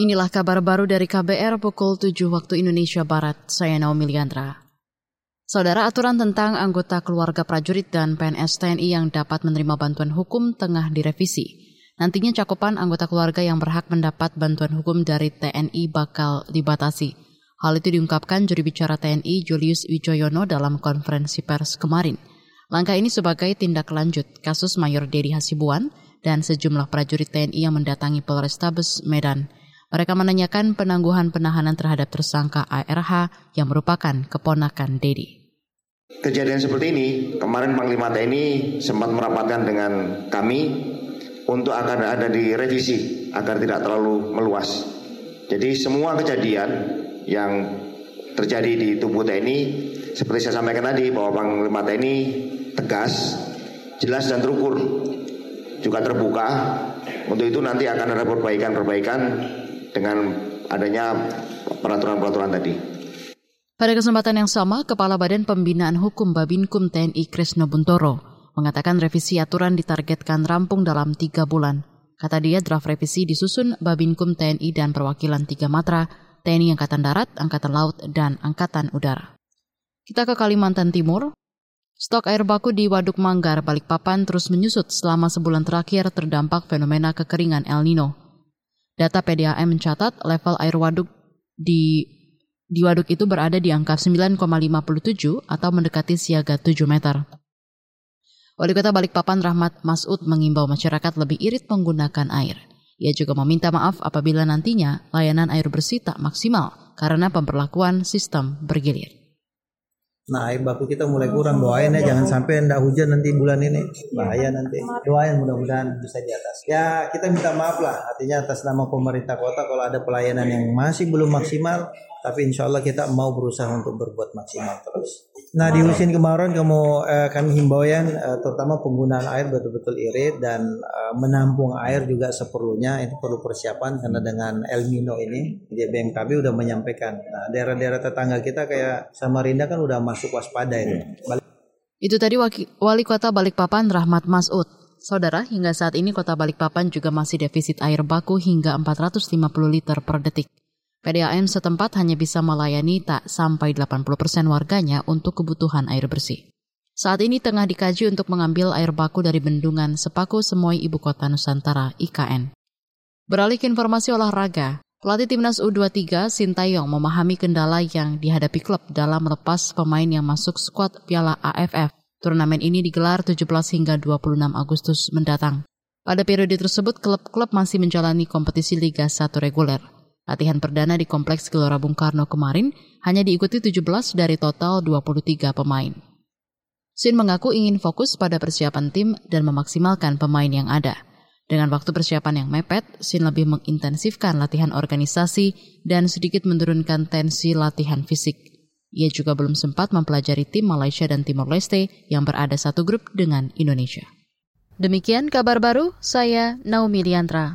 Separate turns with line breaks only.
Inilah kabar baru dari KBR pukul 7 waktu Indonesia Barat. Saya Naomi Liandra. Saudara aturan tentang anggota keluarga prajurit dan PNS TNI yang dapat menerima bantuan hukum tengah direvisi. Nantinya cakupan anggota keluarga yang berhak mendapat bantuan hukum dari TNI bakal dibatasi. Hal itu diungkapkan juri bicara TNI Julius Wijoyono dalam konferensi pers kemarin. Langkah ini sebagai tindak lanjut kasus Mayor Dedi Hasibuan dan sejumlah prajurit TNI yang mendatangi Polrestabes Medan. Mereka menanyakan penangguhan penahanan terhadap tersangka ARH yang merupakan keponakan Dedi.
Kejadian seperti ini, kemarin Panglima TNI sempat merapatkan dengan kami untuk akan ada di revisi agar tidak terlalu meluas. Jadi semua kejadian yang terjadi di tubuh TNI seperti saya sampaikan tadi bahwa Panglima TNI tegas, jelas dan terukur juga terbuka. Untuk itu nanti akan ada perbaikan-perbaikan dengan adanya peraturan-peraturan tadi.
Pada kesempatan yang sama, Kepala Badan Pembinaan Hukum Babinkum TNI Krisno Buntoro mengatakan revisi aturan ditargetkan rampung dalam tiga bulan. Kata dia, draft revisi disusun Babinkum TNI dan perwakilan tiga matra, TNI Angkatan Darat, Angkatan Laut, dan Angkatan Udara. Kita ke Kalimantan Timur. Stok air baku di Waduk Manggar, Balikpapan terus menyusut selama sebulan terakhir terdampak fenomena kekeringan El Nino. Data PDAM mencatat level air waduk di di waduk itu berada di angka 9,57 atau mendekati siaga 7 meter. Wali Kota Balikpapan Rahmat Masud mengimbau masyarakat lebih irit menggunakan air. Ia juga meminta maaf apabila nantinya layanan air bersih tak maksimal karena pemberlakuan sistem bergilir.
Nah air baku kita mulai kurang doain ya jangan sampai ndak hujan nanti bulan ini. Bahaya nanti. Doain mudah-mudahan bisa di atas. Ya kita minta maaf lah artinya atas nama pemerintah kota kalau ada pelayanan yang masih belum maksimal tapi insya Allah kita mau berusaha untuk berbuat maksimal terus. Nah di musim kemarin kamu eh, kami himbauan eh, terutama penggunaan air betul-betul irit dan menampung air juga seperlunya itu perlu persiapan karena dengan El Nino ini di BMKB udah menyampaikan. Nah daerah-daerah tetangga kita kayak Samarinda kan udah masuk waspada ini. Balik
Itu tadi Wali Kota Balikpapan Rahmat Masud. Saudara, hingga saat ini Kota Balikpapan juga masih defisit air baku hingga 450 liter per detik. PDAM setempat hanya bisa melayani tak sampai 80 persen warganya untuk kebutuhan air bersih. Saat ini tengah dikaji untuk mengambil air baku dari bendungan Sepaku Semoy Ibu Kota Nusantara IKN. Beralih ke informasi olahraga, pelatih timnas U23 Sintayong memahami kendala yang dihadapi klub dalam melepas pemain yang masuk skuad Piala AFF. Turnamen ini digelar 17 hingga 26 Agustus mendatang. Pada periode tersebut, klub-klub masih menjalani kompetisi Liga 1 reguler. Latihan perdana di Kompleks Gelora Bung Karno kemarin hanya diikuti 17 dari total 23 pemain. Sin mengaku ingin fokus pada persiapan tim dan memaksimalkan pemain yang ada. Dengan waktu persiapan yang mepet, Sin lebih mengintensifkan latihan organisasi dan sedikit menurunkan tensi latihan fisik. Ia juga belum sempat mempelajari tim Malaysia dan Timor Leste yang berada satu grup dengan Indonesia. Demikian kabar baru, saya Naomi Liandra.